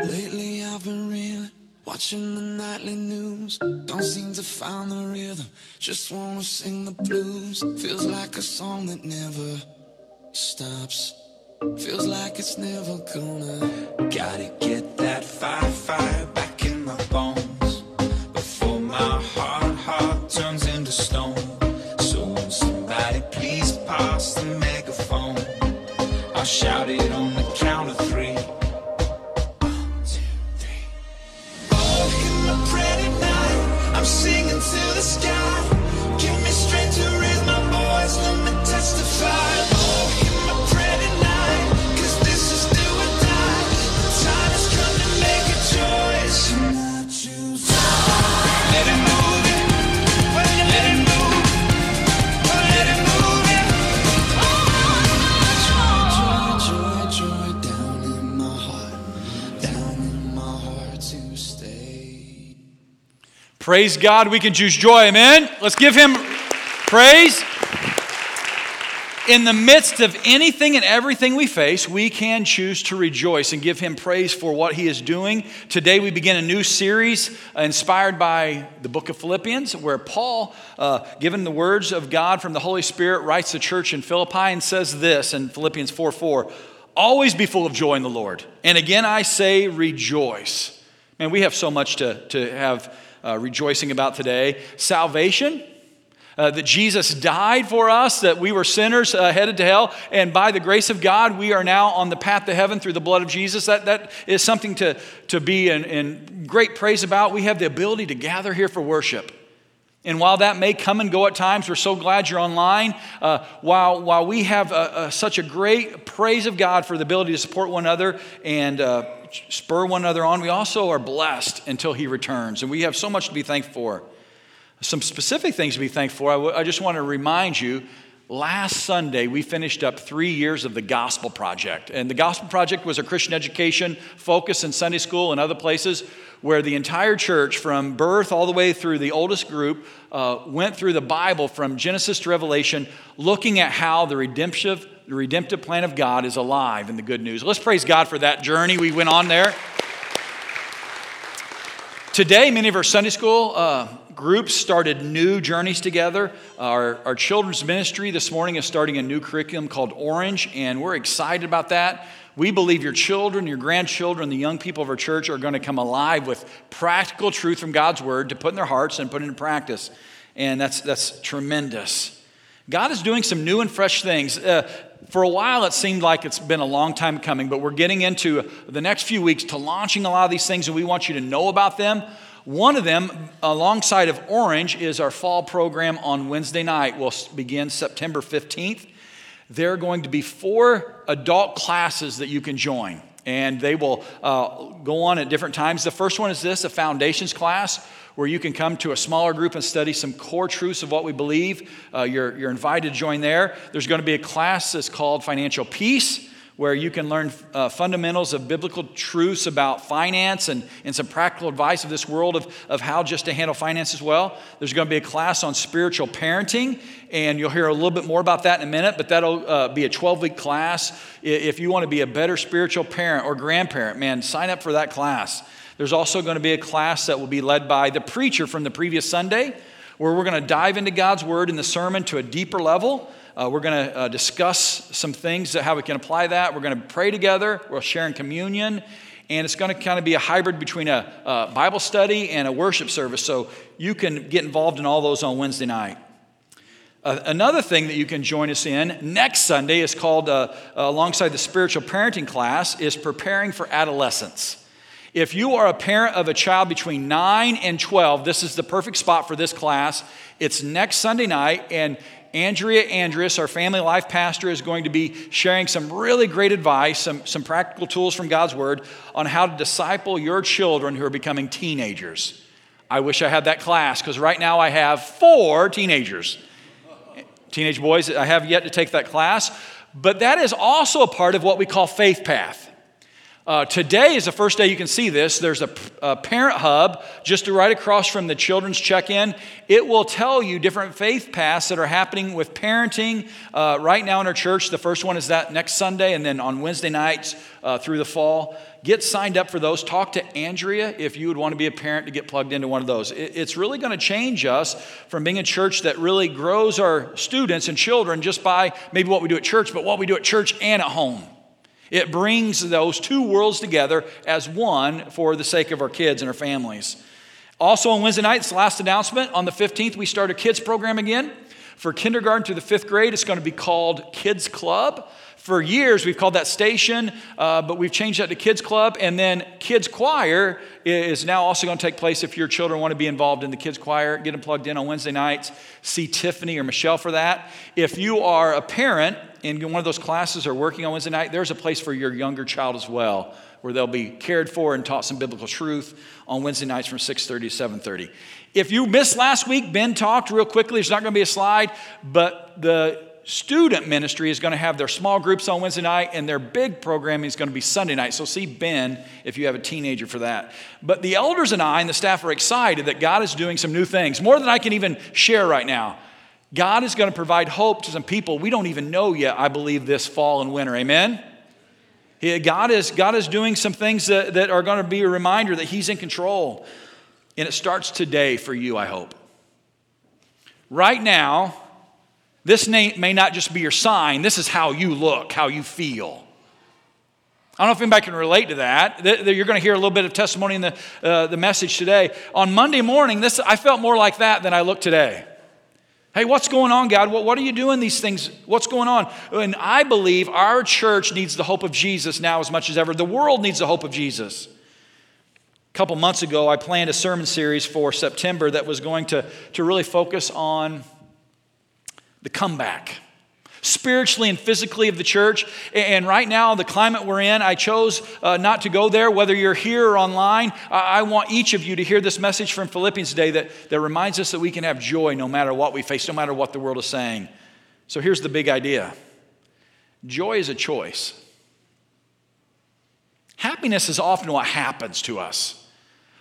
Lately I've been reeling, watching the nightly news. Don't seem to find the rhythm, just wanna sing the blues. Feels like a song that never stops. Feels like it's never gonna. Gotta get that fire, fire back in my bones Praise God, we can choose joy. Amen. Let's give him praise. In the midst of anything and everything we face, we can choose to rejoice and give him praise for what he is doing. Today, we begin a new series inspired by the book of Philippians, where Paul, uh, given the words of God from the Holy Spirit, writes the church in Philippi and says this in Philippians 4 4 Always be full of joy in the Lord. And again, I say rejoice. Man, we have so much to, to have uh, rejoicing about today. Salvation, uh, that Jesus died for us, that we were sinners uh, headed to hell, and by the grace of God, we are now on the path to heaven through the blood of Jesus. That, that is something to, to be in, in great praise about. We have the ability to gather here for worship. And while that may come and go at times, we're so glad you're online. Uh, while, while we have uh, uh, such a great praise of God for the ability to support one another and uh, spur one another on, we also are blessed until He returns. And we have so much to be thankful for. Some specific things to be thankful for. I, w- I just want to remind you last Sunday we finished up three years of the Gospel Project. And the Gospel Project was a Christian education focus in Sunday school and other places where the entire church, from birth all the way through the oldest group, uh, went through the Bible from Genesis to Revelation, looking at how the redemptive, the redemptive plan of God is alive in the good news. Let's praise God for that journey we went on there. Today, many of our Sunday school uh, groups started new journeys together. Our, our children's ministry this morning is starting a new curriculum called Orange, and we're excited about that. We believe your children, your grandchildren, the young people of our church are going to come alive with practical truth from God's word to put in their hearts and put into practice. And that's, that's tremendous. God is doing some new and fresh things. Uh, for a while, it seemed like it's been a long time coming, but we're getting into the next few weeks to launching a lot of these things, and we want you to know about them. One of them, alongside of Orange, is our fall program on Wednesday night. We'll begin September 15th. There are going to be four adult classes that you can join, and they will uh, go on at different times. The first one is this a foundations class where you can come to a smaller group and study some core truths of what we believe. Uh, you're, you're invited to join there. There's going to be a class that's called Financial Peace, where you can learn uh, fundamentals of biblical truths about finance and, and some practical advice of this world of, of how just to handle finances well. There's going to be a class on spiritual parenting, and you'll hear a little bit more about that in a minute, but that'll uh, be a 12 week class. If you want to be a better spiritual parent or grandparent, man, sign up for that class. There's also going to be a class that will be led by the preacher from the previous Sunday, where we're going to dive into God's Word in the sermon to a deeper level. Uh, we're going to uh, discuss some things, how we can apply that. We're going to pray together. We're sharing communion. And it's going to kind of be a hybrid between a, a Bible study and a worship service. So you can get involved in all those on Wednesday night. Uh, another thing that you can join us in next Sunday is called, uh, alongside the spiritual parenting class, is preparing for adolescence. If you are a parent of a child between 9 and 12, this is the perfect spot for this class. It's next Sunday night, and Andrea Andrus, our family life pastor, is going to be sharing some really great advice, some, some practical tools from God's Word on how to disciple your children who are becoming teenagers. I wish I had that class because right now I have four teenagers. Teenage boys, I have yet to take that class, but that is also a part of what we call Faith Path. Uh, today is the first day you can see this. There's a, a parent hub just right across from the children's check in. It will tell you different faith paths that are happening with parenting uh, right now in our church. The first one is that next Sunday, and then on Wednesday nights uh, through the fall. Get signed up for those. Talk to Andrea if you would want to be a parent to get plugged into one of those. It, it's really going to change us from being a church that really grows our students and children just by maybe what we do at church, but what we do at church and at home. It brings those two worlds together as one for the sake of our kids and our families. Also, on Wednesday night, it's the last announcement. On the 15th, we start a kids program again. For kindergarten through the fifth grade, it's going to be called Kids Club. For years, we've called that station, uh, but we've changed that to Kids Club. And then Kids Choir is now also going to take place if your children want to be involved in the Kids Choir. Get them plugged in on Wednesday nights. See Tiffany or Michelle for that. If you are a parent in one of those classes or working on Wednesday night, there's a place for your younger child as well, where they'll be cared for and taught some biblical truth on Wednesday nights from 6:30 to 7:30. If you missed last week, Ben talked real quickly. There's not going to be a slide, but the student ministry is going to have their small groups on Wednesday night, and their big programming is going to be Sunday night. So see Ben if you have a teenager for that. But the elders and I and the staff are excited that God is doing some new things, more than I can even share right now. God is going to provide hope to some people we don't even know yet, I believe, this fall and winter. Amen? God is, God is doing some things that, that are going to be a reminder that He's in control. And it starts today for you, I hope. Right now, this may not just be your sign, this is how you look, how you feel. I don't know if anybody can relate to that. You're going to hear a little bit of testimony in the, uh, the message today. On Monday morning, this, I felt more like that than I look today. Hey, what's going on, God? What, what are you doing these things? What's going on? And I believe our church needs the hope of Jesus now as much as ever. The world needs the hope of Jesus. A couple months ago, I planned a sermon series for September that was going to, to really focus on the comeback spiritually and physically of the church. And right now, the climate we're in, I chose uh, not to go there. Whether you're here or online, I want each of you to hear this message from Philippians today that, that reminds us that we can have joy no matter what we face, no matter what the world is saying. So here's the big idea joy is a choice. Happiness is often what happens to us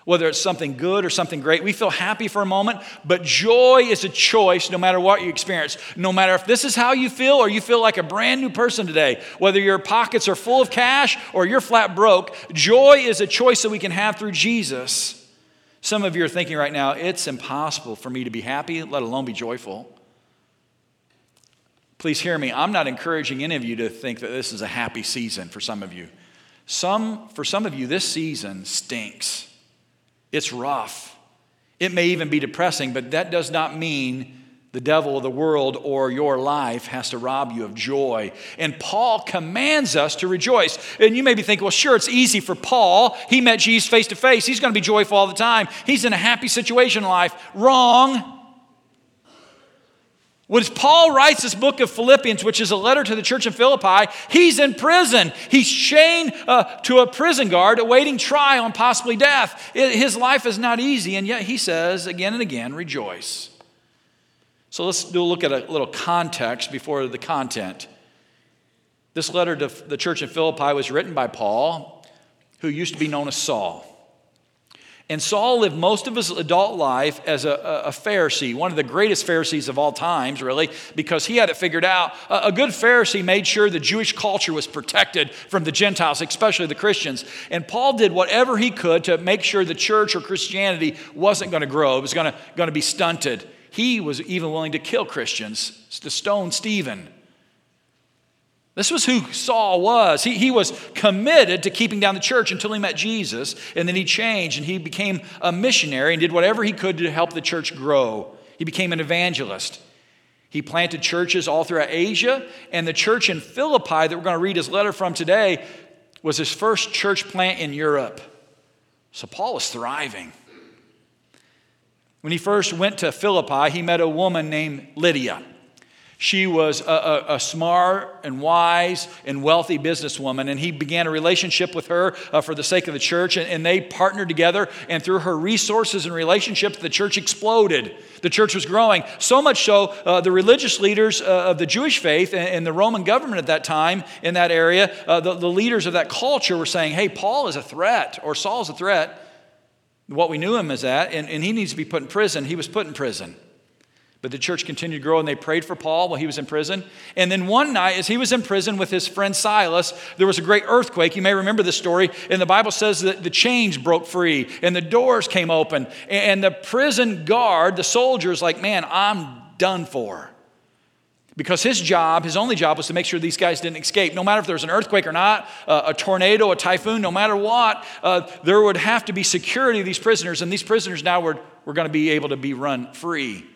whether it's something good or something great. We feel happy for a moment, but joy is a choice no matter what you experience. No matter if this is how you feel or you feel like a brand new person today, whether your pockets are full of cash or you're flat broke, joy is a choice that we can have through Jesus. Some of you are thinking right now, it's impossible for me to be happy, let alone be joyful. Please hear me. I'm not encouraging any of you to think that this is a happy season for some of you. Some, for some of you, this season stinks. It's rough. It may even be depressing, but that does not mean the devil of the world or your life has to rob you of joy. And Paul commands us to rejoice. And you may be thinking, well, sure, it's easy for Paul. He met Jesus face to face. He's going to be joyful all the time. He's in a happy situation in life. Wrong. When Paul writes this book of Philippians, which is a letter to the church in Philippi, he's in prison. He's chained uh, to a prison guard awaiting trial and possibly death. It, his life is not easy, and yet he says again and again, rejoice. So let's do a look at a little context before the content. This letter to the church in Philippi was written by Paul, who used to be known as Saul. And Saul lived most of his adult life as a, a, Pharisee, one of the greatest Pharisees of all times, really, because he had it figured out. A, a, good Pharisee made sure the Jewish culture was protected from the Gentiles, especially the Christians. And Paul did whatever he could to make sure the church or Christianity wasn't going to grow, it was going to be stunted. He was even willing to kill Christians, to stone Stephen. This was who Saul was. He, he was committed to keeping down the church until he met Jesus, and then he changed and he became a missionary and did whatever he could to help the church grow. He became an evangelist. He planted churches all throughout Asia, and the church in Philippi that we're going to read his letter from today was his first church plant in Europe. So Paul was thriving. When he first went to Philippi, he met a woman named Lydia. She was a, a, a, smart and wise and wealthy businesswoman, and he began a relationship with her uh, for the sake of the church, and, and, they partnered together. And through her resources and relationships, the church exploded. The church was growing. So much so, uh, the religious leaders uh, of the Jewish faith and, and, the Roman government at that time in that area, uh, the, the leaders of that culture were saying, hey, Paul is a threat, or Saul is a threat. What we knew him as that, and, and he needs to be put in prison. He was put in prison. But the church continued to grow and they prayed for Paul while he was in prison. And then one night, as he was in prison with his friend Silas, there was a great earthquake. You may remember this story. And the Bible says that the chains broke free and the doors came open. And the prison guard, the soldiers, like, man, I'm done for. Because his job, his only job, was to make sure these guys didn't escape. No matter if there was an earthquake or not, uh, a tornado, a typhoon, no matter what, uh, there would have to be security of these prisoners. And these prisoners now were, were going to be able to be run free.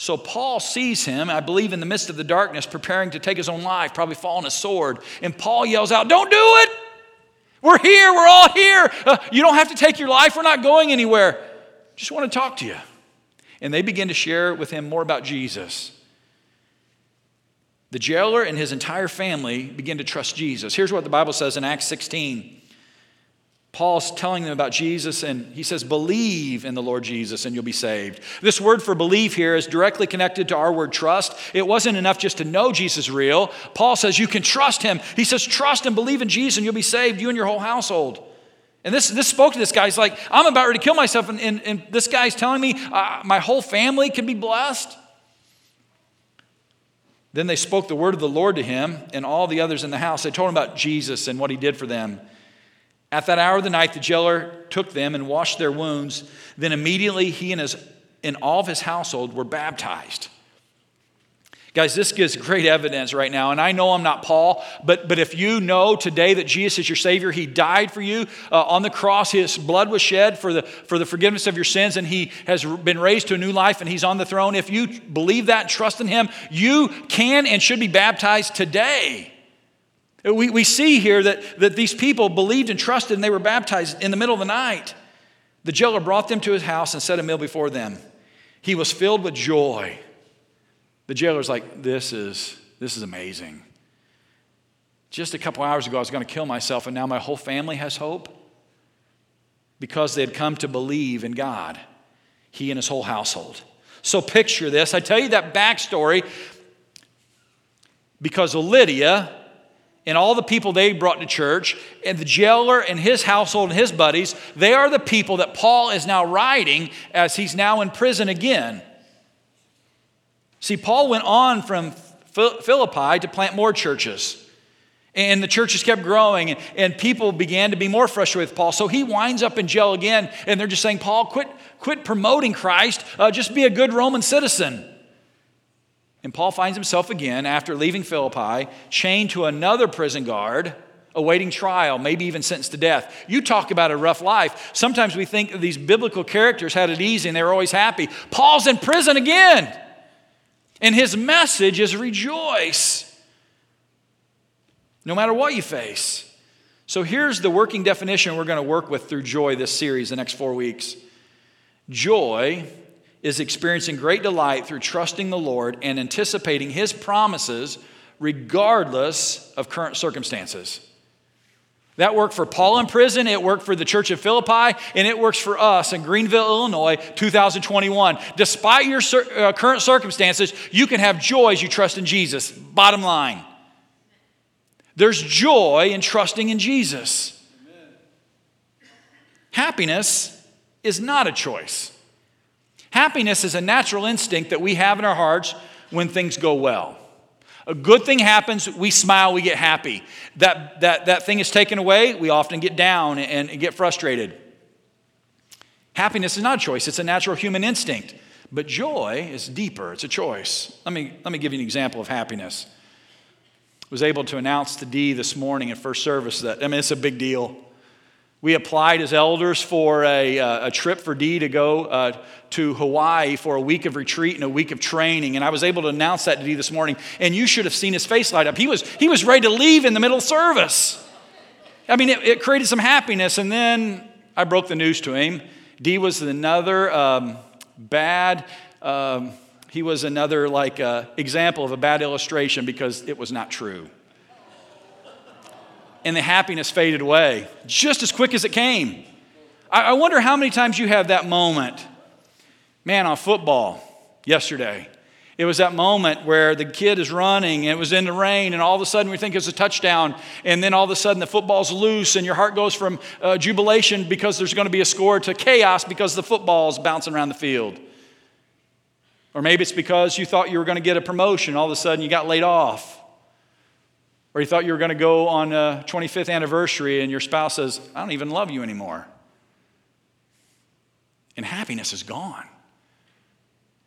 So Paul sees him, I believe, in the midst of the darkness, preparing to take his own life, probably falling a sword. And Paul yells out, Don't do it! We're here, we're all here. Uh, you don't have to take your life, we're not going anywhere. Just want to talk to you. And they begin to share with him more about Jesus. The jailer and his entire family begin to trust Jesus. Here's what the Bible says in Acts 16. Paul's telling them about Jesus, and he says, Believe in the Lord Jesus and you'll be saved. This word for believe here is directly connected to our word trust. It wasn't enough just to know Jesus is real. Paul says, You can trust him. He says, Trust and believe in Jesus and you'll be saved, you and your whole household. And this, this spoke to this guy. He's like, I'm about ready to kill myself, and, and, and this guy's telling me uh, my whole family can be blessed. Then they spoke the word of the Lord to him and all the others in the house. They told him about Jesus and what he did for them. At that hour of the night, the jailer took them and washed their wounds. Then immediately he and, his, and all of his household were baptized. Guys, this gives great evidence right now. And I know I'm not Paul, but, but if you know today that Jesus is your Savior, He died for you uh, on the cross, His blood was shed for the, for the forgiveness of your sins, and He has been raised to a new life and He's on the throne. If you believe that and trust in Him, you can and should be baptized today. We, we see here that, that these people believed and trusted and they were baptized in the middle of the night. The jailer brought them to his house and set a meal before them. He was filled with joy. The jailer's like, This is, this is amazing. Just a couple hours ago, I was going to kill myself, and now my whole family has hope because they had come to believe in God, he and his whole household. So picture this. I tell you that backstory because Lydia and all the people they brought to church, and the jailer and his household and his buddies, they are the people that Paul is now writing as he's now in prison again. See, Paul went on from Philippi to plant more churches. And the churches kept growing, and people began to be more frustrated with Paul. So he winds up in jail again, and they're just saying, Paul, quit, quit promoting Christ, uh, just be a good Roman citizen. And Paul finds himself again, after leaving Philippi, chained to another prison guard, awaiting trial, maybe even sentenced to death. You talk about a rough life. Sometimes we think these biblical characters had it easy and they were always happy. Paul's in prison again. And his message is rejoice, no matter what you face. So here's the working definition we're going to work with through joy this series, the next four weeks. Joy is experiencing great delight through trusting the Lord and anticipating His promises regardless of current circumstances. That worked for Paul in prison, it worked for the church of Philippi, and it works for us in Greenville, Illinois, 2021. Despite your uh, current circumstances, you can have joy as you trust in Jesus. Bottom line. There's joy in trusting in Jesus. Amen. Happiness is not a choice. Happiness is a natural instinct that we have in our hearts when things go well. A good thing happens, we smile, we get happy. That, that, that thing is taken away, we often get down and, and get frustrated. Happiness is not a choice, it's a natural human instinct. But joy is deeper, it's a choice. Let me, let me give you an example of happiness. I was able to announce to Dee this morning at first service that, I mean, it's a big deal. We applied as elders for a, uh, a trip for Dee to go uh, to Hawaii for a week of retreat and a week of training. And I was able to announce that to Dee this morning. And you should have seen his face light up. He was, he was ready to leave in the middle of service. I mean, it, it created some happiness. And then I broke the news to him. Dee was another um, bad um, he was another like uh, example of a bad illustration because it was not true. And the happiness faded away just as quick as it came. I, wonder how many times you have that moment. Man, on football yesterday, it was that moment where the kid is running and it was in the rain, and all of a sudden we think it's a touchdown, and then all of a sudden the football's loose, and your heart goes from uh, jubilation because there's going to be a score to chaos because the football's bouncing around the field. Or maybe it's because you thought you were going to get a promotion, all of a sudden you got laid off. Or you thought you were going to go on a 25th anniversary and your spouse says, I don't even love you anymore. And happiness is gone.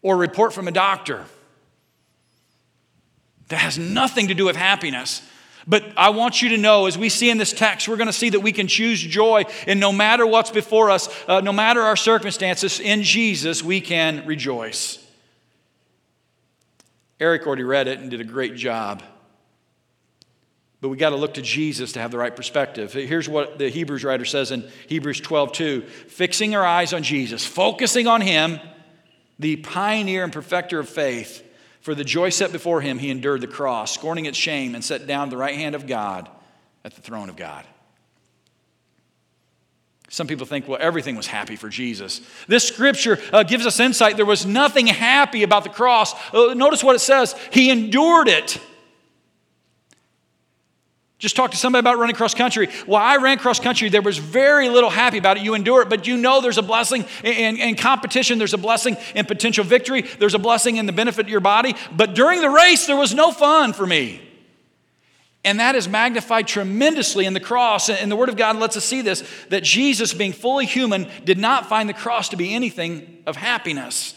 Or a report from a doctor that has nothing to do with happiness. But I want you to know, as we see in this text, we're going to see that we can choose joy, and no matter what's before us, uh, no matter our circumstances, in Jesus, we can rejoice. Eric already read it and did a great job. But we got to look to Jesus to have the right perspective. Here's what the Hebrews writer says in Hebrews 12 2 fixing our eyes on Jesus, focusing on Him, the pioneer and perfecter of faith. For the joy set before him, he endured the cross, scorning its shame, and sat down at the right hand of God at the throne of God. Some people think, well, everything was happy for Jesus. This scripture uh, gives us insight. There was nothing happy about the cross. Uh, notice what it says He endured it. Just talk to somebody about running cross country. Well, I ran cross country. There was very little happy about it. You endure it, but you know there's a blessing in, in, competition. There's a blessing in potential victory. There's a blessing in the benefit of your body. But during the race, there was no fun for me. And that is magnified tremendously in the cross. And the Word of God lets us see this that Jesus, being fully human, did not find the cross to be anything of happiness.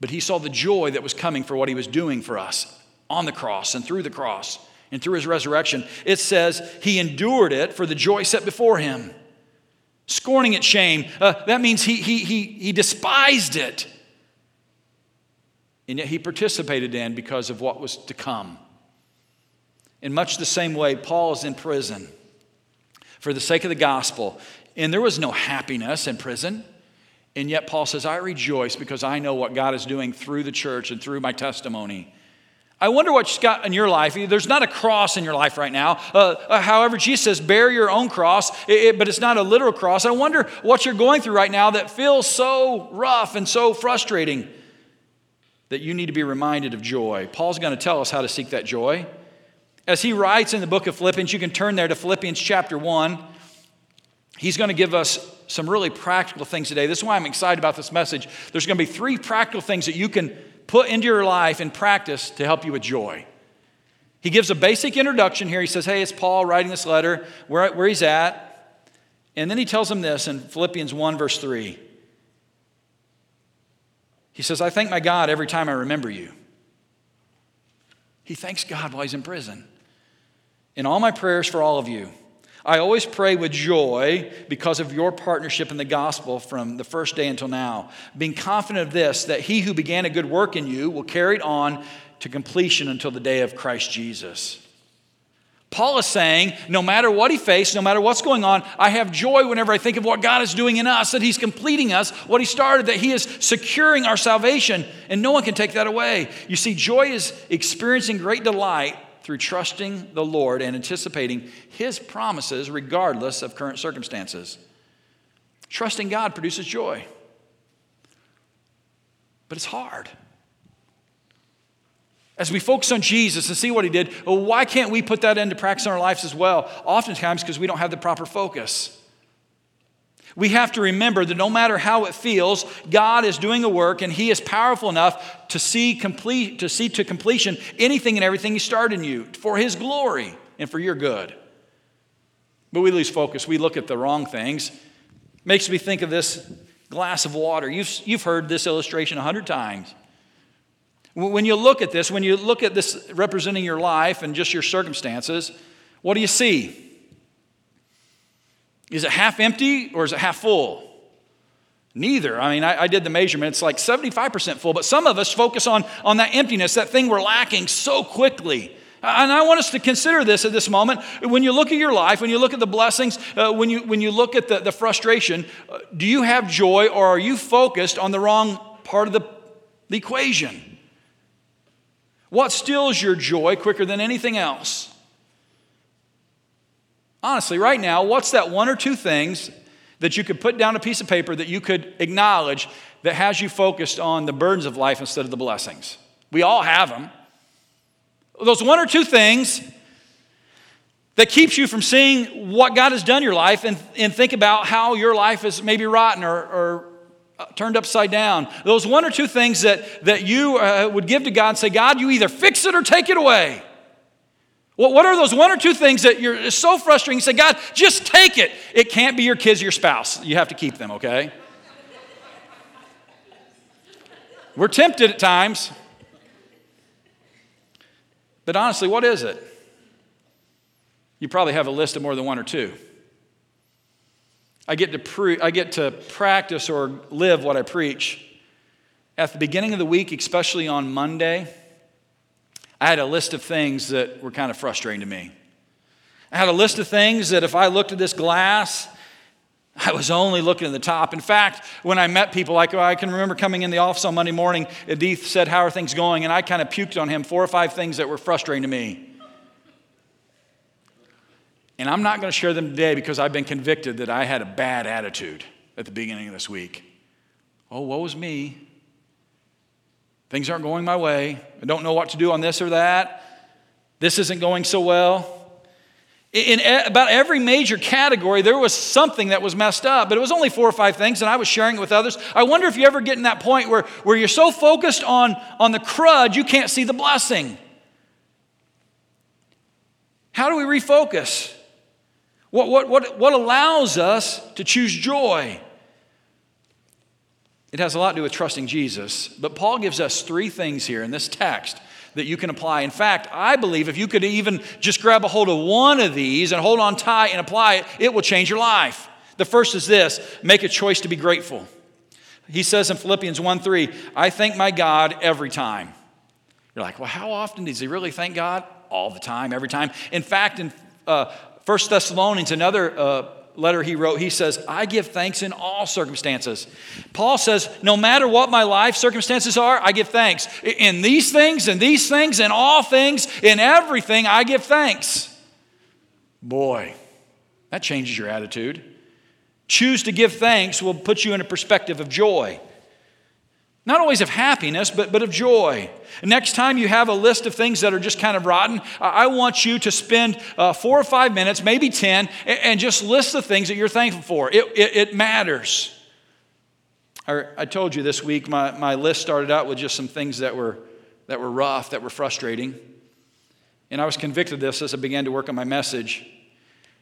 But he saw the joy that was coming for what he was doing for us on the cross and through the cross and through his resurrection. It says he endured it for the joy set before him, scorning its shame. Uh, that means he, he, he, he despised it. And yet he participated in because of what was to come. In much the same way, Paul is in prison for the sake of the gospel. And there was no happiness in prison. And yet, Paul says, I rejoice because I know what God is doing through the church and through my testimony. I wonder what you've got in your life. There's not a cross in your life right now. Uh, uh however, Jesus says, bear your own cross, it, it, but it's not a literal cross. I wonder what you're going through right now that feels so rough and so frustrating that you need to be reminded of joy. Paul's going to tell us how to seek that joy. As he writes in the book of Philippians, you can turn there to Philippians chapter 1. He's going to give us some really practical things today. This is why I'm excited about this message. There's going to be three practical things that you can put into your life and practice to help you with joy. He gives a basic introduction here. He says, Hey, it's Paul writing this letter, where, where he's at. And then he tells him this in Philippians 1, verse 3. He says, I thank my God every time I remember you. He thanks God while he's in prison in all my prayers for all of you. I always pray with joy because of your partnership in the gospel from the first day until now, being confident of this, that he who began a good work in you will carry it on to completion until the day of Christ Jesus. Paul is saying, no matter what he faced, no matter what's going on, I have joy whenever I think of what God is doing in us, that he's completing us, what he started, that he is securing our salvation, and no one can take that away. You see, joy is experiencing great delight through trusting the Lord and anticipating His promises regardless of current circumstances. Trusting God produces joy, but it's hard. As we focus on Jesus and see what He did, well, why can't we put that into practice in our lives as well? Oftentimes, because we don't have the proper focus. We have to remember that no matter how it feels, God is doing a work and He is powerful enough to see, complete, to see to completion anything and everything He started in you for His glory and for your good. But we lose focus. We look at the wrong things. Makes me think of this glass of water. You've, you've heard this illustration a hundred times. When you look at this, when you look at this representing your life and just your circumstances, what do you see? Is it half empty or is it half full? Neither. I mean, I, I, did the measurement. It's like 75% full, but some of us focus on, on that emptiness, that thing we're lacking so quickly. And I want us to consider this at this moment. When you look at your life, when you look at the blessings, uh, when, you, when you look at the, the frustration, uh, do you have joy or are you focused on the wrong part of the the equation. What steals your joy quicker than anything else? Honestly, right now, what's that one or two things that you could put down a piece of paper that you could acknowledge that has you focused on the burdens of life instead of the blessings? We all have them. Those one or two things that keeps you from seeing what God has done in your life and, and think about how your life is maybe rotten or, or uh, turned upside down. Those one or two things that, that you uh, would give to God and say, God, you either fix it or take it away. Well, what are those one or two things that you're so frustrating? You say, God, just take it. It can't be your kids, your spouse. You have to keep them, okay? We're tempted at times. But honestly, what is it? You probably have a list of more than one or two. I get to, pre- I get to practice or live what I preach. At the beginning of the week, especially on Monday, I had a list of things that were kind of frustrating to me. I had a list of things that if I looked at this glass, I was only looking at the top. In fact, when I met people, like I can remember coming in the office on Monday morning, Edith said, How are things going? And I kind of puked on him four or five things that were frustrating to me. And I'm not going to share them today because I've been convicted that I had a bad attitude at the beginning of this week. Oh, woe is me. Things aren't going my way. I don't know what to do on this or that. This isn't going so well. In about every major category, there was something that was messed up, but it was only four or five things, and I was sharing it with others. I wonder if you ever get in that point where, where you're so focused on, on the crud, you can't see the blessing. How do we refocus? What, what, what, what allows us to choose joy? It has a lot to do with trusting Jesus, but Paul gives us three things here in this text that you can apply. In fact, I believe if you could even just grab a hold of one of these and hold on tight and apply it, it will change your life. The first is this make a choice to be grateful. He says in Philippians 1 3, I thank my God every time. You're like, well, how often does he really thank God? All the time, every time. In fact, in uh, 1 Thessalonians, another uh, letter he wrote, he says, I give thanks in all circumstances. Paul says, no matter what my life circumstances are, I give thanks. In these things, in these things, in all things, in everything, I give thanks. Boy, that changes your attitude. Choose to give thanks will put you in a perspective of joy. Not always of happiness, but, but of joy. Next time you have a list of things that are just kind of rotten, I want you to spend uh, four or five minutes, maybe 10, and, just list the things that you're thankful for. It, it, it matters. I, I told you this week my, my list started out with just some things that were, that were rough, that were frustrating. And I was convicted of this as I began to work on my message.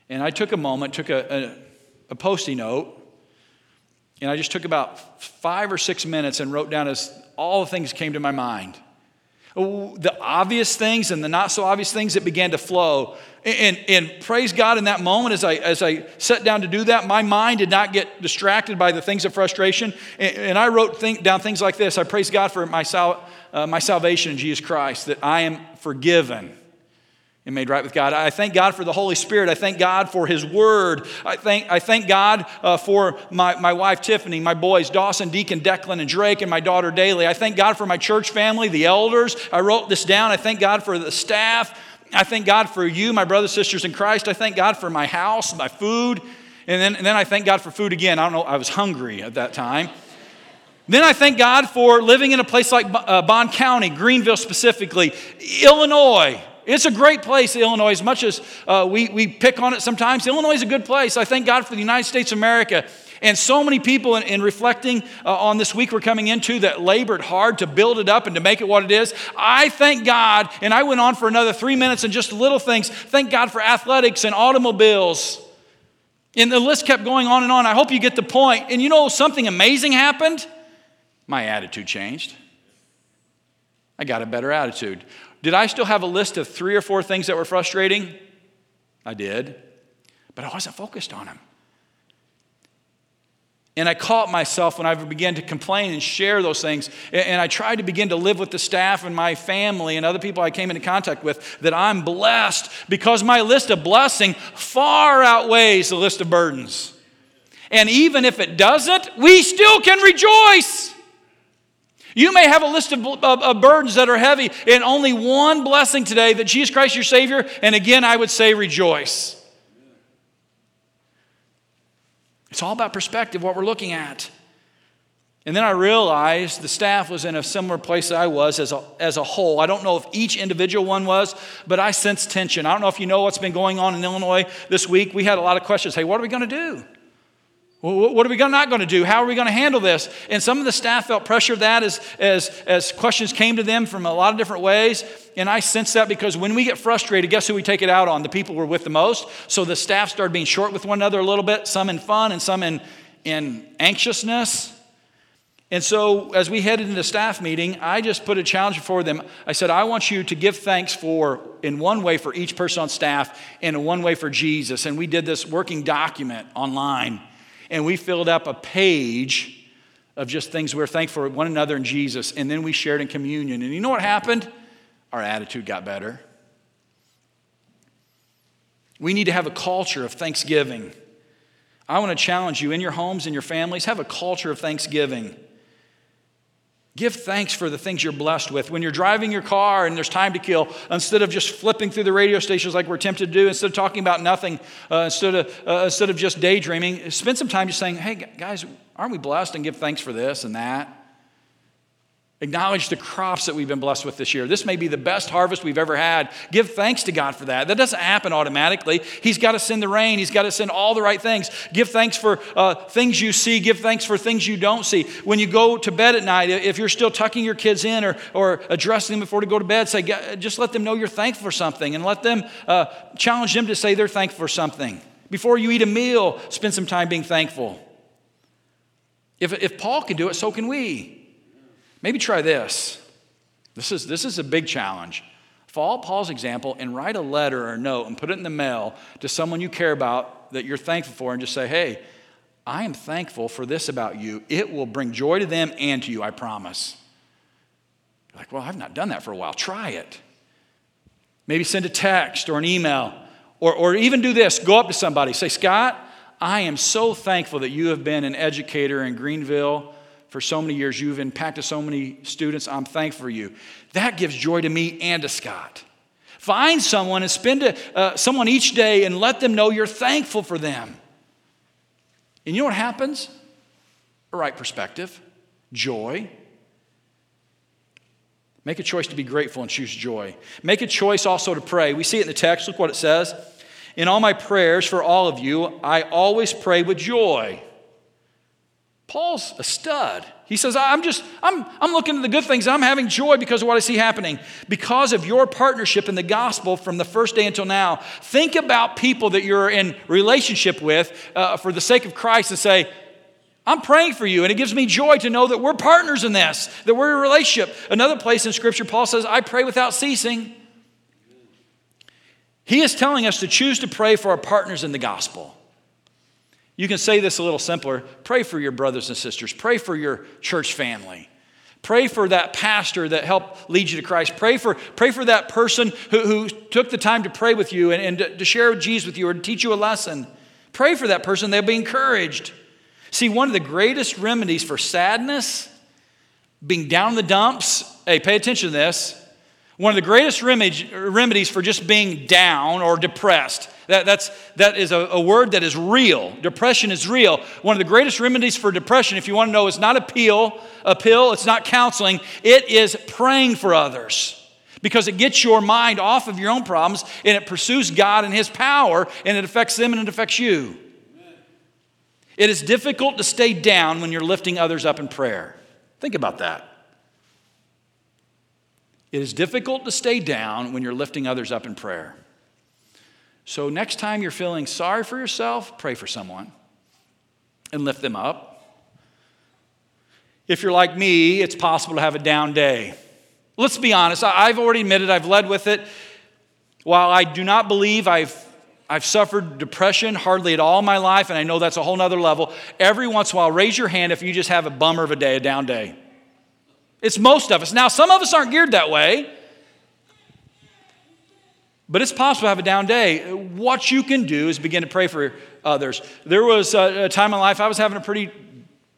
And I took a moment, took a, a, a post it note, and I just took about five or six minutes and wrote down as all the things came to my mind. The obvious things and the not so obvious things that began to flow. And, and praise God in that moment as I, as I sat down to do that, my mind did not get distracted by the things of frustration. And, and I wrote think, down things like this I praise God for my, sal, uh, my salvation in Jesus Christ, that I am forgiven and made right with God. I thank God for the Holy Spirit. I thank God for His Word. I thank, I thank God uh, for my, my wife Tiffany, my boys Dawson, Deacon, Declan, and Drake, and my daughter Daly. I thank God for my church family, the elders. I wrote this down. I thank God for the staff. I thank God for you, my brothers, sisters in Christ. I thank God for my house, my food. And then, and then I thank God for food again. I don't know, I was hungry at that time. Then I thank God for living in a place like uh, Bond County, Greenville specifically, Illinois. It's a great place, Illinois, as much as uh, we, we pick on it sometimes. Illinois is a good place. I thank God for the United States of America. And so many people, in, in reflecting uh, on this week we're coming into, that labored hard to build it up and to make it what it is. I thank God, and I went on for another three minutes and just little things. Thank God for athletics and automobiles. And the list kept going on and on. I hope you get the point. And you know, something amazing happened? My attitude changed. I got a better attitude. Did I still have a list of three or four things that were frustrating? I did, but I wasn't focused on them. And I caught myself when I began to complain and share those things. And I tried to begin to live with the staff and my family and other people I came into contact with that I'm blessed because my list of blessing far outweighs the list of burdens. And even if it doesn't, we still can rejoice. You may have a list of, of, of, burdens that are heavy, and only one blessing today that Jesus Christ, your Savior, and again, I would say rejoice. It's all about perspective, what we're looking at. And then I realized the staff was in a similar place that I was as a, as a whole. I don't know if each individual one was, but I sensed tension. I don't know if you know what's been going on in Illinois this week. We had a lot of questions. Hey, what are we going to do? What are we not going to do? How are we going to handle this? And some of the staff felt pressure of that as, as, as questions came to them from a lot of different ways. And I sense that because when we get frustrated, guess who we take it out on? The people we're with the most. So the staff started being short with one another a little bit, some in fun and some in, in anxiousness. And so, as we headed into staff meeting, I just put a challenge before them. I said, I want you to give thanks for, in one way, for each person on staff, and in one way for Jesus. And we did this working document online, and we filled up a page of just things we are thankful for one another and Jesus. And then we shared in communion. And you know what happened? Our attitude got better. We need to have a culture of thanksgiving. I want to challenge you in your homes and your families, have a culture of thanksgiving. Give thanks for the things you're blessed with. When you're driving your car and there's time to kill, instead of just flipping through the radio stations like we're tempted to do, instead of talking about nothing, uh, instead, of, uh, instead of just daydreaming, spend some time just saying, hey, guys, aren't we blessed? And give thanks for this and that. Acknowledge the crops that we've been blessed with this year. This may be the best harvest we've ever had. Give thanks to God for that. That doesn't happen automatically. He's got to send the rain, He's got to send all the right things. Give thanks for uh, things you see, give thanks for things you don't see. When you go to bed at night, if you're still tucking your kids in or, or addressing them before to go to bed, say, just let them know you're thankful for something and let them uh, challenge them to say they're thankful for something. Before you eat a meal, spend some time being thankful. If, if Paul can do it, so can we. Maybe try this. This is, this is a big challenge. Follow Paul's example and write a letter or a note and put it in the mail to someone you care about that you're thankful for and just say, hey, I am thankful for this about you. It will bring joy to them and to you, I promise. You're like, well, I've not done that for a while. Try it. Maybe send a text or an email, or, or even do this go up to somebody, say, Scott, I am so thankful that you have been an educator in Greenville for so many years. You've impacted so many students. I'm thankful for you. That gives joy to me and to Scott. Find someone and spend a, uh, someone each day and let them know you're thankful for them. And you know what happens? A right perspective, joy. Make a choice to be grateful and choose joy. Make a choice also to pray. We see it in the text. Look what it says. In all my prayers for all of you, I always pray with joy Paul's a stud. He says, I'm just, I'm, I'm looking at the good things. I'm having joy because of what I see happening. Because of your partnership in the gospel from the first day until now, think about people that you're in relationship with uh, for the sake of Christ and say, I'm praying for you, and it gives me joy to know that we're partners in this, that we're in a relationship. Another place in Scripture, Paul says, I pray without ceasing. He is telling us to choose to pray for our partners in the gospel. You can say this a little simpler pray for your brothers and sisters, pray for your church family. Pray for that pastor that helped lead you to Christ. Pray for, pray for that person who, who took the time to pray with you and, and to, to share Jesus with you or to teach you a lesson. Pray for that person, they'll be encouraged. See, one of the greatest remedies for sadness, being down in the dumps, hey, pay attention to this. One of the greatest remedies for just being down or depressed that, that's, that is a, a word that is real. Depression is real. One of the greatest remedies for depression, if you want to know, is not a pill, a pill, it's not counseling, it is praying for others. Because it gets your mind off of your own problems and it pursues God and His power and it affects them and it affects you. It is difficult to stay down when you're lifting others up in prayer. Think about that. It is difficult to stay down when you're lifting others up in prayer. So, next time you're feeling sorry for yourself, pray for someone and lift them up. If you're like me, it's possible to have a down day. Let's be honest, I've already admitted I've led with it. While I do not believe I've, I've suffered depression hardly at all in my life, and I know that's a whole nother level, every once in a while, raise your hand if you just have a bummer of a day, a down day. It's most of us. Now, some of us aren't geared that way. But it's possible to have a down day. What you can do is begin to pray for others. There was a, time in life I was having a pretty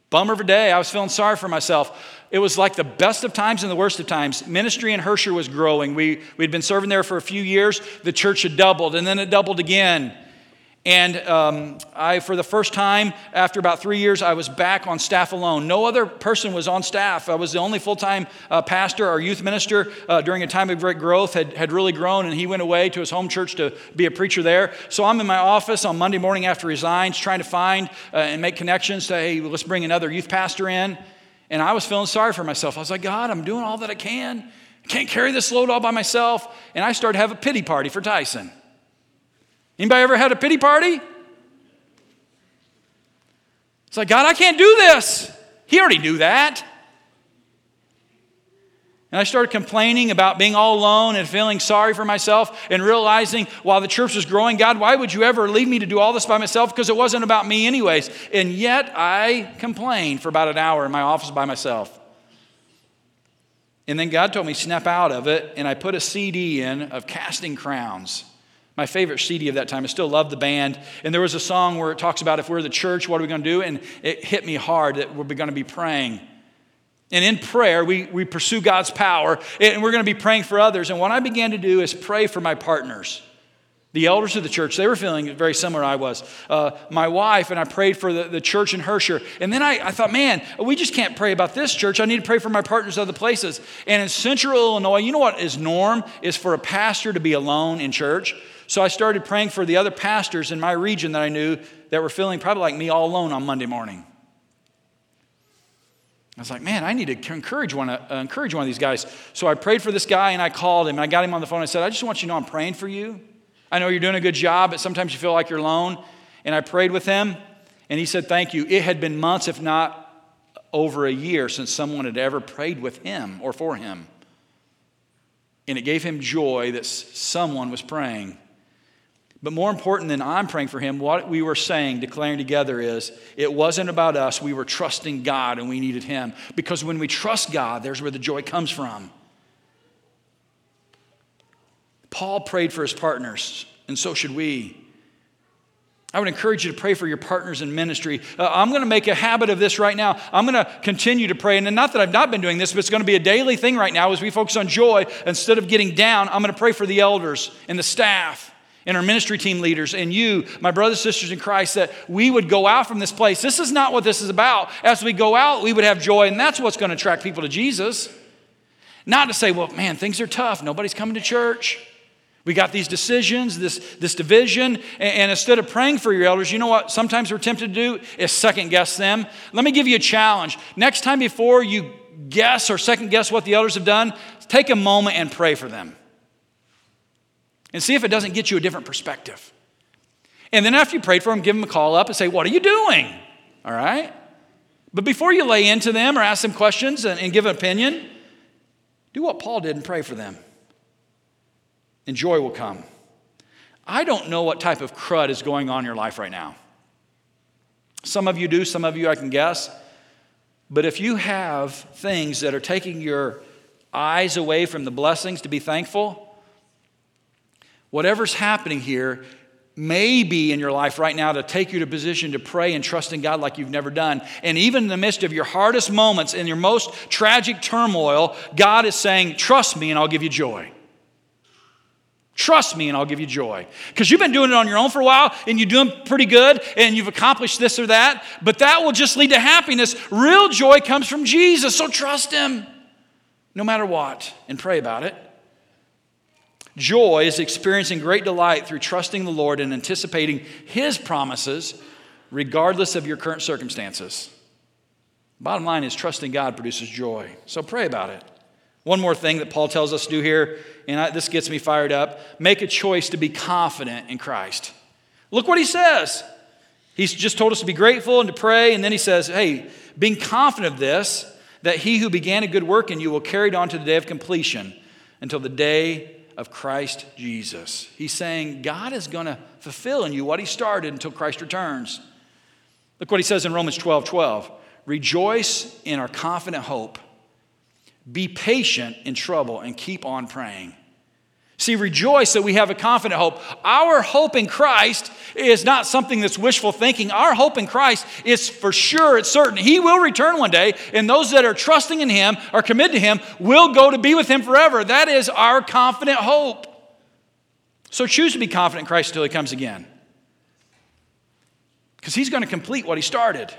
bummer of a day. I was feeling sorry for myself. it was like the best of times and the worst of times. Ministry in Herscher was growing. We, we'd been serving there for a few years. The church had doubled, and then it doubled again. And um, I, for the first time after about three years, I was back on staff alone. No other person was on staff. I was the only full time uh, pastor. Our youth minister, uh, during a time of great growth, had, had really grown, and he went away to his home church to be a preacher there. So I'm in my office on Monday morning after he resigns, trying to find uh, and make connections to, hey, let's bring another youth pastor in. And I was feeling sorry for myself. I was like, God, I'm doing all that I can. I can't carry this load all by myself. And I started to have a pity party for Tyson. Anybody ever had a pity party? It's like, God, I can't do this. He already knew that. And I started complaining about being all alone and feeling sorry for myself and realizing while the church was growing, God, why would you ever leave me to do all this by myself? Because it wasn't about me, anyways. And yet I complained for about an hour in my office by myself. And then God told me, snap out of it. And I put a CD in of Casting Crowns. My favorite CD of that time. I still love the band. And there was a song where it talks about if we're the church, what are we going to do? And it hit me hard that we're going to be praying. And in prayer, we, we pursue God's power, and we're going to be praying for others. And what I began to do is pray for my partners. The elders of the church, they were feeling very similar I was. Uh, my wife, and I prayed for the, the church in Herscher. And then I, I thought, man, we just can't pray about this church. I need to pray for my partners other places. And in central Illinois, you know what is norm? Is for a pastor to be alone in church. So I started praying for the other pastors in my region that I knew that were feeling probably like me all alone on Monday morning. I was like, man, I need to encourage one, uh, encourage one of these guys. So I prayed for this guy and I called him and I got him on the phone. I said, I just want you to know I'm praying for you. I know you're doing a good job, but sometimes you feel like you're alone. And I prayed with him and he said, thank you. It had been months, if not over a year, since someone had ever prayed with him or for him. And it gave him joy that someone was praying. But more important than I'm praying for him, what we were saying, declaring together is it wasn't about us. We were trusting God and we needed him. Because when we trust God, there's where the joy comes from. Paul prayed for his partners, and so should we. I would encourage you to pray for your partners in ministry. Uh, I'm going to make a habit of this right now. I'm going to continue to pray. And not that I've not been doing this, but it's going to be a daily thing right now as we focus on joy. Instead of getting down, I'm going to pray for the elders and the staff and our ministry team leaders and you, my brothers and sisters in Christ, that we would go out from this place. This is not what this is about. As we go out, we would have joy, and that's what's going to attract people to Jesus. Not to say, well, man, things are tough. Nobody's coming to church. We got these decisions, this, this division, and, and, instead of praying for your elders, you know what sometimes we're tempted to do is second guess them. Let me give you a challenge. Next time before you guess or second guess what the elders have done, take a moment and pray for them and see if it doesn't get you a different perspective. And then after you prayed for them, give them a call up and say, What are you doing? All right? But before you lay into them or ask them questions and, and give an opinion, do what Paul did and pray for them. And joy will come. I don't know what type of crud is going on in your life right now. Some of you do, some of you I can guess. But if you have things that are taking your eyes away from the blessings to be thankful, Whatever's happening here may be in your life right now to take you to a position to pray and trust in God like you've never done. And even in the midst of your hardest moments, in your most tragic turmoil, God is saying, Trust me and I'll give you joy. Trust me and I'll give you joy. Because you've been doing it on your own for a while and you're doing pretty good and you've accomplished this or that, but that will just lead to happiness. Real joy comes from Jesus, so trust Him no matter what and pray about it. Joy is experiencing great delight through trusting the Lord and anticipating His promises, regardless of your current circumstances. Bottom line is trusting God produces joy. So pray about it. One more thing that Paul tells us to do here, and I, this gets me fired up make a choice to be confident in Christ. Look what he says. He's just told us to be grateful and to pray, and then he says, hey, being confident of this, that he who began a good work in you will carry it on to the day of completion until the day of Christ Jesus. He's saying God is going to fulfill in you what He started until Christ returns. Look what He says in Romans 12 12. Rejoice in our confident hope. Be patient in trouble and keep on praying. See, rejoice that we have a confident hope. Our hope in Christ is not something that's wishful thinking. Our hope in Christ is for sure, it's certain. He will return one day, and those that are trusting in Him, are committed to Him, will go to be with Him forever. That is our confident hope. So choose to be confident in Christ until He comes again. Because He's going to complete what He started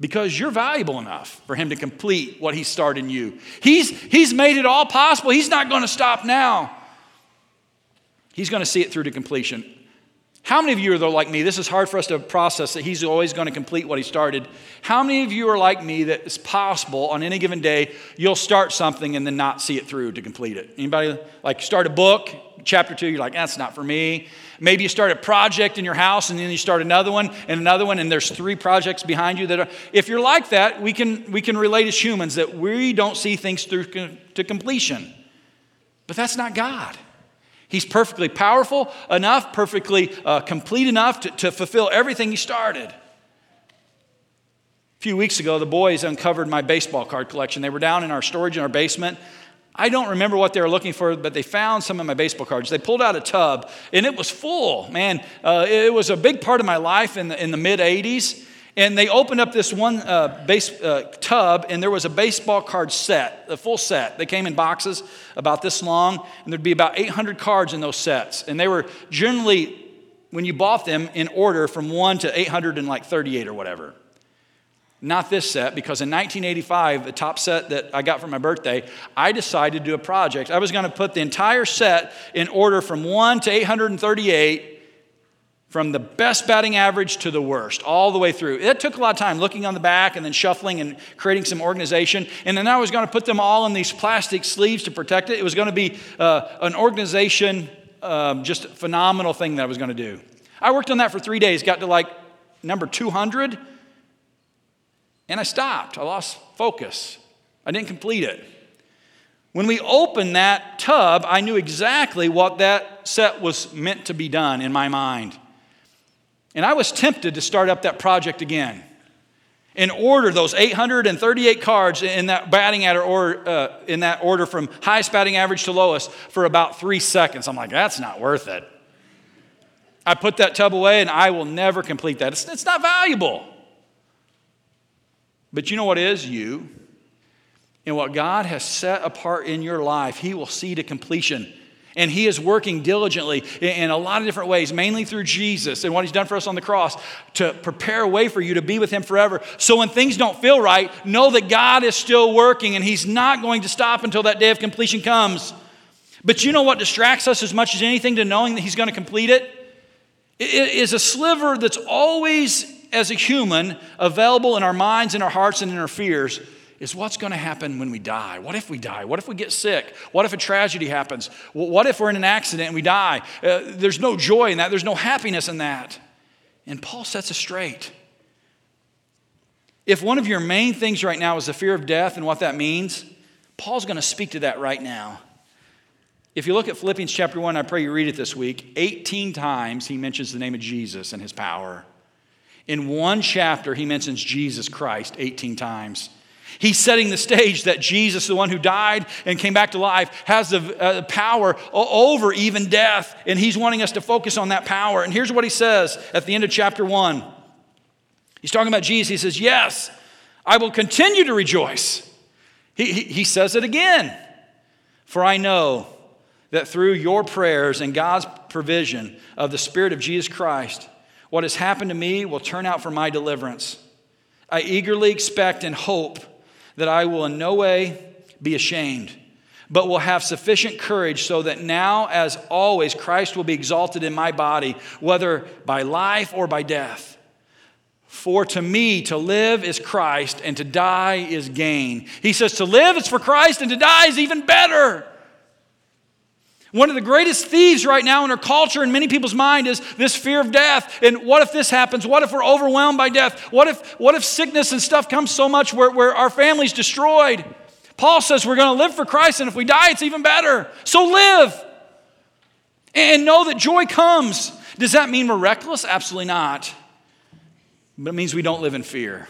because you're valuable enough for him to complete what he started in you. He's, he's made it all possible. He's not going to stop now. He's going to see it through to completion. How many of you are though like me? This is hard for us to process that he's always going to complete what he started. How many of you are like me that it's possible on any given day you'll start something and then not see it through to complete it? Anybody like start a book, chapter 2, you're like, that's not for me. Maybe you start a project in your house and then you start another one and another one, and there's three projects behind you that are. If you're like that, we can, we can relate as humans that we don't see things through to completion. But that's not God. He's perfectly powerful enough, perfectly uh, complete enough to, to fulfill everything He started. A few weeks ago, the boys uncovered my baseball card collection. They were down in our storage in our basement. I don't remember what they were looking for, but they found some of my baseball cards. They pulled out a tub, and it was full. Man, uh, it was a big part of my life in the, in the mid 80s. And they opened up this one uh, base, uh, tub, and there was a baseball card set, a full set. They came in boxes about this long, and there'd be about 800 cards in those sets. And they were generally, when you bought them, in order from 1 to 838 or whatever. Not this set, because in 1985, the Topps set that I got for my birthday, I decided to do a project. I was going to put the entire set in order from 1 to 838, from the best batting average to the worst, all the way through. It took a lot of time looking on the back and then shuffling and creating some organization. And then I was going to put them all in these plastic sleeves to protect it. It was going to be uh, an organization, um, just phenomenal thing that I was going to do. I worked on that for three days, got to like number 200 and I stopped. I lost focus. I didn't complete it. When we opened that tub, I knew exactly what that set was meant to be done in my mind. And I was tempted to start up that project again and order those 838 cards in that batting order, uh, in that order from highest batting average to lowest for about three seconds. I'm like, that's not worth it. I put that tub away and I will never complete that. It's, it's not valuable. But you know what is? You. And what God has set apart in your life, He will see to completion. And He is working diligently in a lot of different ways, mainly through Jesus and what He's done for us on the cross to prepare a way for you to be with Him forever. So when things don't feel right, know that God is still working and He's not going to stop until that day of completion comes. But you know what distracts us as much as anything to knowing that He's going to complete it? It is a sliver that's always as a human available in our minds, in our hearts, and in our fears is what's going to happen when we die? What if we die? What if we get sick? What if a tragedy happens? What if we're in an accident and we die? Uh, there's no joy in that, there's no happiness in that. And Paul sets us straight. If one of your main things right now is the fear of death and what that means, Paul's going to speak to that right now. If you look at Philippians chapter 1, I pray you read it this week, 18 times he mentions the name of Jesus and his power. In one chapter, he mentions Jesus Christ 18 times. He's setting the stage that Jesus, the one who died and came back to life, has the uh, power over even death, and he's wanting us to focus on that power. And here's what he says at the end of chapter 1. He's talking about Jesus. He says, Yes, I will continue to rejoice. He, he, he says it again. For I know that through your prayers and God's provision of the Spirit of Jesus Christ, what has happened to me will turn out for my deliverance. I eagerly expect and hope that I will in no way be ashamed, but will have sufficient courage so that now, as always, Christ will be exalted in my body, whether by life or by death. For to me, to live is Christ, and to die is gain. He says, To live is for Christ, and to die is even better. One of the greatest thieves right now in our culture and many people's mind is this fear of death. And what if this happens? What if we're overwhelmed by death? What if, what if sickness and stuff comes so much where, where our family's destroyed? Paul says we're going to live for Christ, and if we die, it's even better. So live and know that joy comes. Does that mean we're reckless? Absolutely not. But it means we don't live in fear.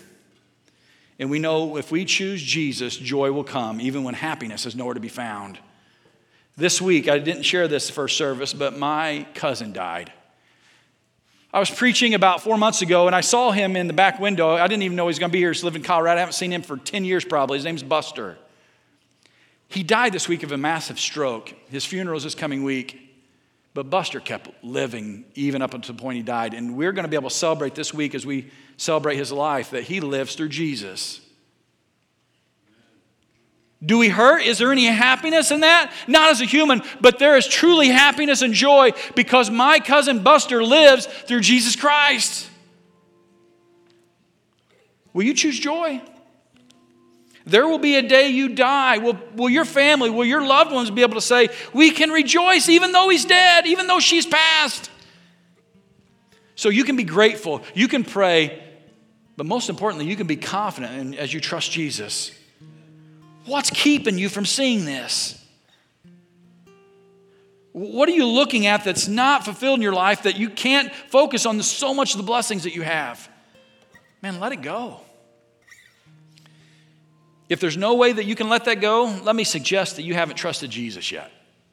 And we know if we choose Jesus, joy will come, even when happiness is nowhere to be found. This week, I didn't share this first service, but my cousin died. I was preaching about four months ago, and I saw him in the back window. I didn't even know he was going to be here. He's living in Colorado. I haven't seen him for 10 years probably. His name's Buster. He died this week of a massive stroke. His funeral is this coming week. But Buster kept living even up until the point he died. And we're going to be able to celebrate this week as we celebrate his life that he lives through Jesus. Do we hurt? Is there any happiness in that? Not as a human, but there is truly happiness and joy because my cousin Buster lives through Jesus Christ. Will you choose joy? There will be a day you die. Will, will your family, will your loved ones be able to say, We can rejoice even though he's dead, even though she's passed? So you can be grateful, you can pray, but most importantly, you can be confident as you trust Jesus. What's keeping you from seeing this? What are you looking at that's not fulfilled in your life that you can't focus on so much of the blessings that you have? Man, let it go. If there's no way that you can let that go, let me suggest that you haven't trusted Jesus yet.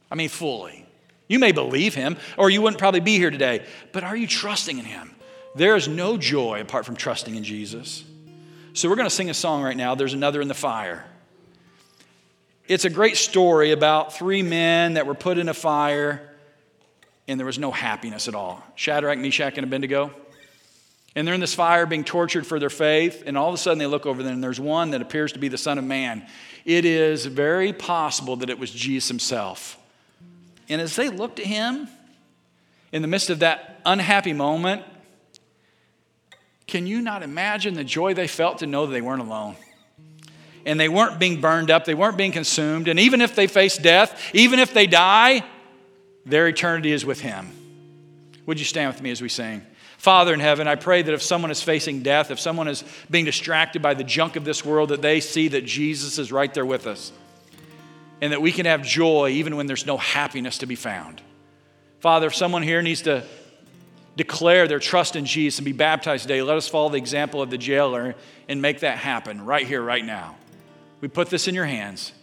I mean, fully. You may believe him, or you wouldn't probably be here today, but are you trusting in him? There is no joy apart from trusting in Jesus. So we're going to sing a song right now. There's another in the fire. It's a great story about three men that were put in a fire and there was no happiness at all Shadrach, Meshach, and Abednego. And they're in this fire being tortured for their faith, and all of a sudden they look over there and there's one that appears to be the Son of Man. It is very possible that it was Jesus himself. And as they looked at him, in the midst of that unhappy moment, can you not imagine the joy they felt to know that they weren't alone? And they weren't being burned up, they weren't being consumed. And even if they face death, even if they die, their eternity is with Him. Would you stand with me as we sing? Father in heaven, I pray that if someone is facing death, if someone is being distracted by the junk of this world, that they see that Jesus is right there with us and that we can have joy even when there's no happiness to be found. Father, if someone here needs to declare their trust in Jesus and be baptized today, let us follow the example of the jailer and make that happen right here, right now. We put this in your hands.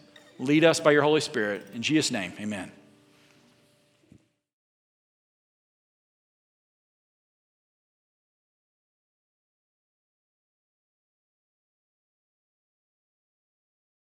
Lead us by your Holy Spirit. In Jesus' name, amen.